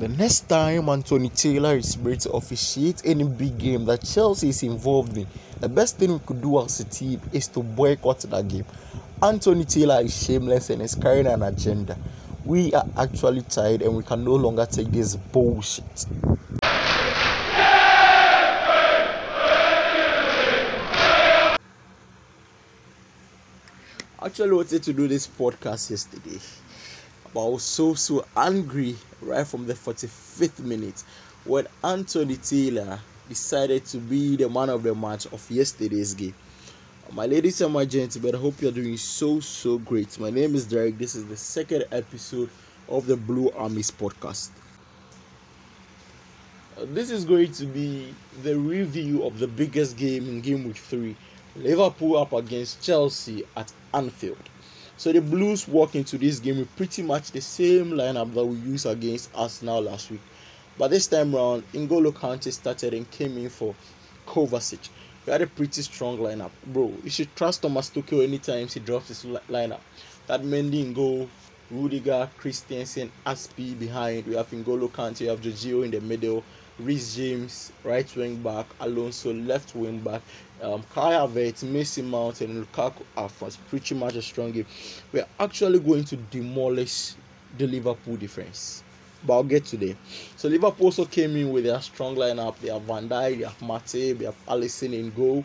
The next time Anthony Taylor is ready to officiate any big game that Chelsea is involved in, the best thing we could do as a team is to boycott that game. Anthony Taylor is shameless and is carrying an agenda. We are actually tired and we can no longer take this bullshit. Actually, wanted to do this podcast yesterday, but I was so so angry right from the 45th minute when Anthony Taylor decided to be the man of the match of yesterday's game. My ladies and my gentlemen, I hope you're doing so so great. My name is Derek. This is the second episode of the Blue Armies podcast. This is going to be the review of the biggest game in game week 3 Liverpool up against Chelsea at Anfield. So the Blues walk into this game with pretty much the same lineup that we used against Arsenal last week. But this time around, N'Golo Kante started and came in for Kovacic. We had a pretty strong lineup. Bro, you should trust Thomas Tuchel anytime he drops his lineup. That Mendy in goal, Rudiger, Christensen, Azpi behind. We have N'Golo Kante, we have Jorginho in the middle, Reece James, right wing back, Alonso, left wing back, um, Kai Havertz, Mason Mount, and Lukaku are. Pretty much a strong game. We're actually going to demolish the Liverpool defense. But I'll get to them. So Liverpool also came in with their strong lineup. They have Van Dijk, they have Mate, they have Alisson in goal,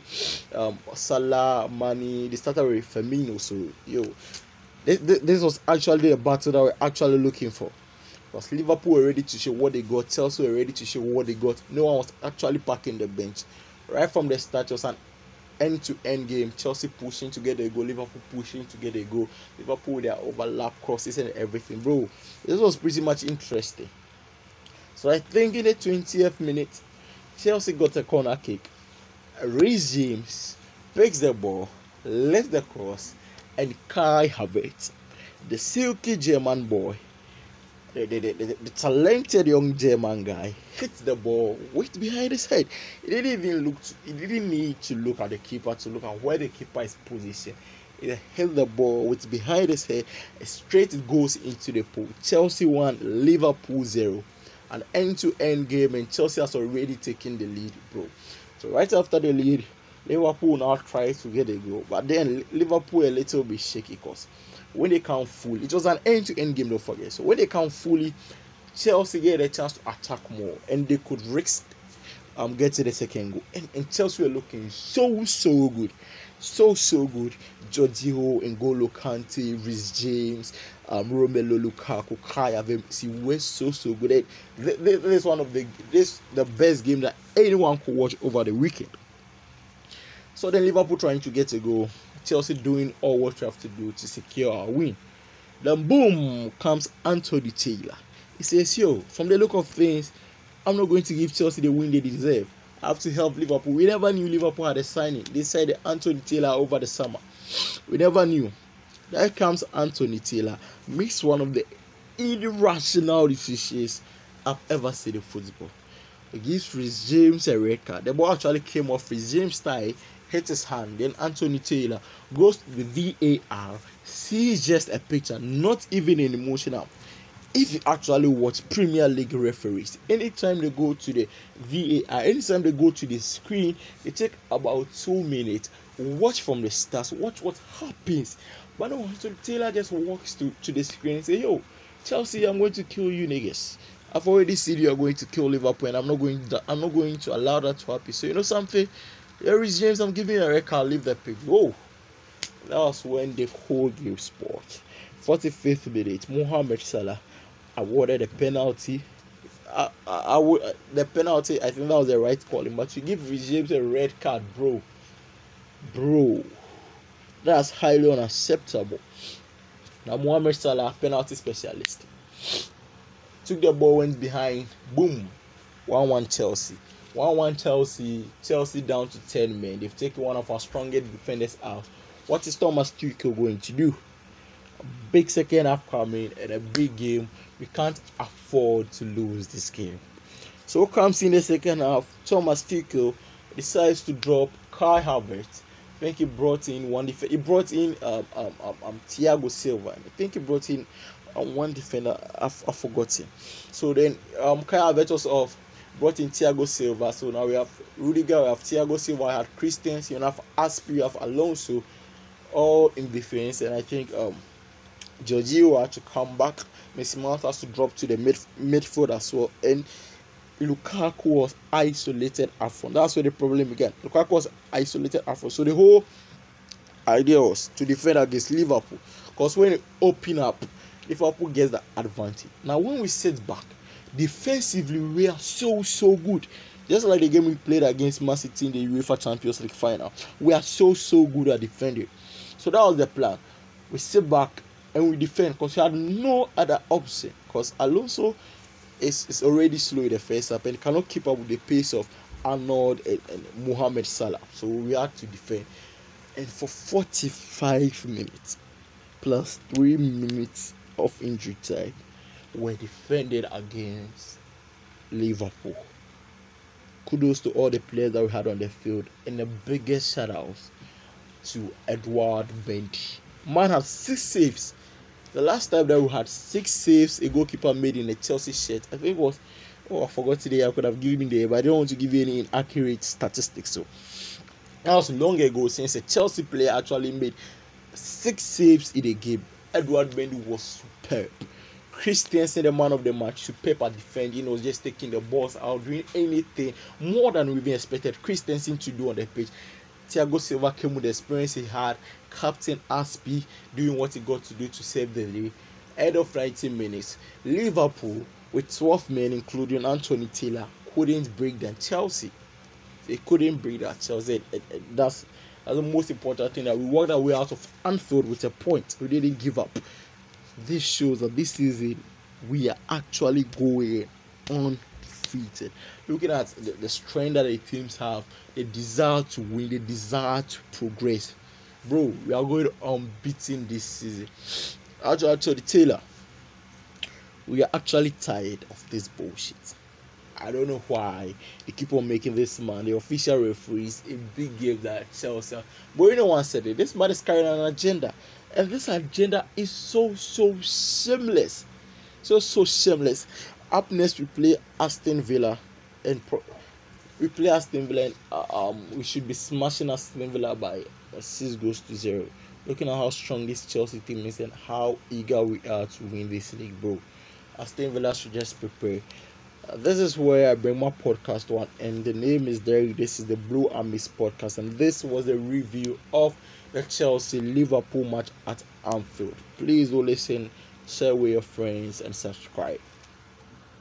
um, Salah, Mane. They started with Firmino. So yo, this, this was actually a battle that we're actually looking for. Because Liverpool were ready to show what they got, Chelsea were ready to show what they got. No one was actually packing the bench. Right from the start, it was an end to end game. Chelsea pushing to get a goal, Liverpool pushing to get a goal. Liverpool their overlap crosses and everything, bro. This was pretty much interesting. So I think in the 20th minute, Chelsea got a corner kick. Reece James picks the ball, left the cross, Kai Havertz, the silky German boy, the, the, the, the, talented young German guy hits the ball with behind his head. He didn't even look. To, he didn't need to look at the keeper to look at where the keeper is positioned. He hit the ball with behind his head. Straight it goes into the pool. Chelsea won. Liverpool zero. An end-to-end game, and Chelsea has already taken the lead, bro. So right after the lead, Liverpool now tries to get a goal, but then Liverpool a little bit shaky because when they can't fully, it was an end to end game, don't forget. So when they can't fully, Chelsea get a chance to attack more and they could risk um get to the second goal. And, and Chelsea were looking so so good. So so good. Jorginho, N'Golo Kante, Reece James, um, Romelu Lukaku, Kai Havertz were so so good. This, this is one of the this the best game that anyone could watch over the weekend. So then Liverpool trying to get a goal Chelsea doing all what we have to do to secure our win. Then boom comes Anthony Taylor. He says, Yo, from the look of things, I'm not going to give Chelsea the win they deserve. I have to help Liverpool. We never knew Liverpool had a signing. They said Anthony Taylor over the summer. We never knew. There comes Anthony Taylor. Makes one of the irrational decisions I've ever seen in football. Gives Reece James a red card. The ball actually came off Reece James' thigh hits his hand. Then Anthony Taylor goes to the VAR, sees just a picture, not even an emotional. If you actually watch Premier League referees, anytime they go to the VAR, anytime they go to the screen, they take about two minutes. Watch from the start, watch what happens. But no, Anthony Taylor just walks to, to the screen and say, Yo, Chelsea, I'm going to kill you niggas. I've already said you are going to kill Liverpool, and I'm not going to, I'm not going to allow that to happen. So you know something, here is James. I'm giving a record. Leave the pick. Whoa. That was when the whole game sport. 45th minute. Mohamed Salah awarded a penalty. I, I, I would, uh, the penalty, I think that was the right call. But you give James a red card, bro. Bro. That's highly unacceptable. Now, Mohamed Salah, penalty specialist. Took the ball, went behind. Boom. 1 1 Chelsea. 1 1 Chelsea, Chelsea down to 10 men. They've taken one of our strongest defenders out. What is Thomas Tuchel going to do? A big second half coming and a big game. We can't afford to lose this game. So comes in the second half? Thomas Tuchel decides to drop Kai Havertz. I think he brought in one. He brought in um, um, um, um, Thiago Silva. I think he brought in and one defender I've, I've forgotten. So then um Kai Havertz was off, brought in Thiago Silva. So now we have Rudiger, we have Thiago Silva, we have Christians, you have Azpi, you have Alonso, all in defense, and I think um Jorginho had to come back. Mason Mount has to drop to the mid midfield as well, and Lukaku was isolated up front. That's where the problem began. Lukaku was isolated up front. So the whole idea was to defend against Liverpool. Because when you open up, Liverpool gets the advantage. Now when we sit back, defensively we are so so good. Just like the game we played against Man City in the UEFA Champions League final. We are so so good at defending. So that was the plan. We sit back and we defend because we had no other option. Because Alonso is, is already slow in the first half and cannot keep up with the pace of Arnold and, and Mohamed Salah. So we had to defend. And for 45 minutes plus 3 minutes of injury time, were defended against Liverpool. Kudos to all the players that we had on the field, and the biggest shout out to Edward Mendy. Man had six saves the last time that we had six saves a goalkeeper made in a Chelsea shirt, I think it was oh I forgot today I could have given there, but I don't want to give you any inaccurate statistics. So that was long ago since a Chelsea player actually made six saves in a game. Edward Mendy was superb. Christensen, the man of the match, superb at defending, was just taking the balls out, doing anything more than we even expected Christensen to do on the pitch. Thiago Silva came with the experience he had. Captain Azpi doing what he got to do to save the day. End of 90 minutes. Liverpool, with 12 men, including Anthony Taylor, couldn't break them. Chelsea, they couldn't break that. Chelsea, that's, that's the most important thing that we walked our way out of Anfield with a point. We didn't give up. This shows that this season we are actually going on defeated. Looking at the, the strength that the teams have, the desire to win, the desire to progress. Bro, we are going unbeaten this season. Actually, actually, Taylor, we are actually tired of this bullshit. I don't know why they keep on making this man the official referees a big game that Chelsea. But you know one said it. This man is carrying an agenda, and this agenda is so so shameless, so so shameless. Up next, we play Aston Villa, and pro- we play Aston Villa. And, uh, um, we should be smashing Aston Villa by uh, six goals to zero. Looking at how strong this Chelsea team is and how eager we are to win this league, bro. Aston Villa should just prepare. This is where I bring my podcast one, and the name is there. This is the Blue Armies podcast, and this was a review of the Chelsea Liverpool match at Anfield. Please do listen, share with your friends, and subscribe.